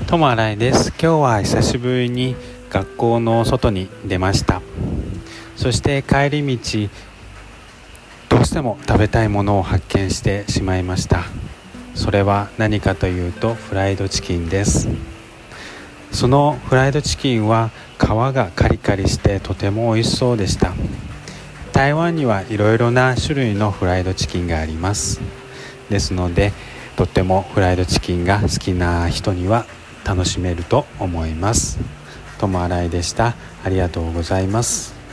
友新井です。今日は久しぶりに学校の外に出ました。そして帰り道どうしても食べたいものを発見してしまいました。それは何かというとフライドチキンです。そのフライドチキンは皮がカリカリしてとても美味しそうでした。台湾にはいろいろな種類のフライドチキンがあります。ですのでとってもフライドチキンが好きな人には楽しめると思います。ともあらいでした。ありがとうございます。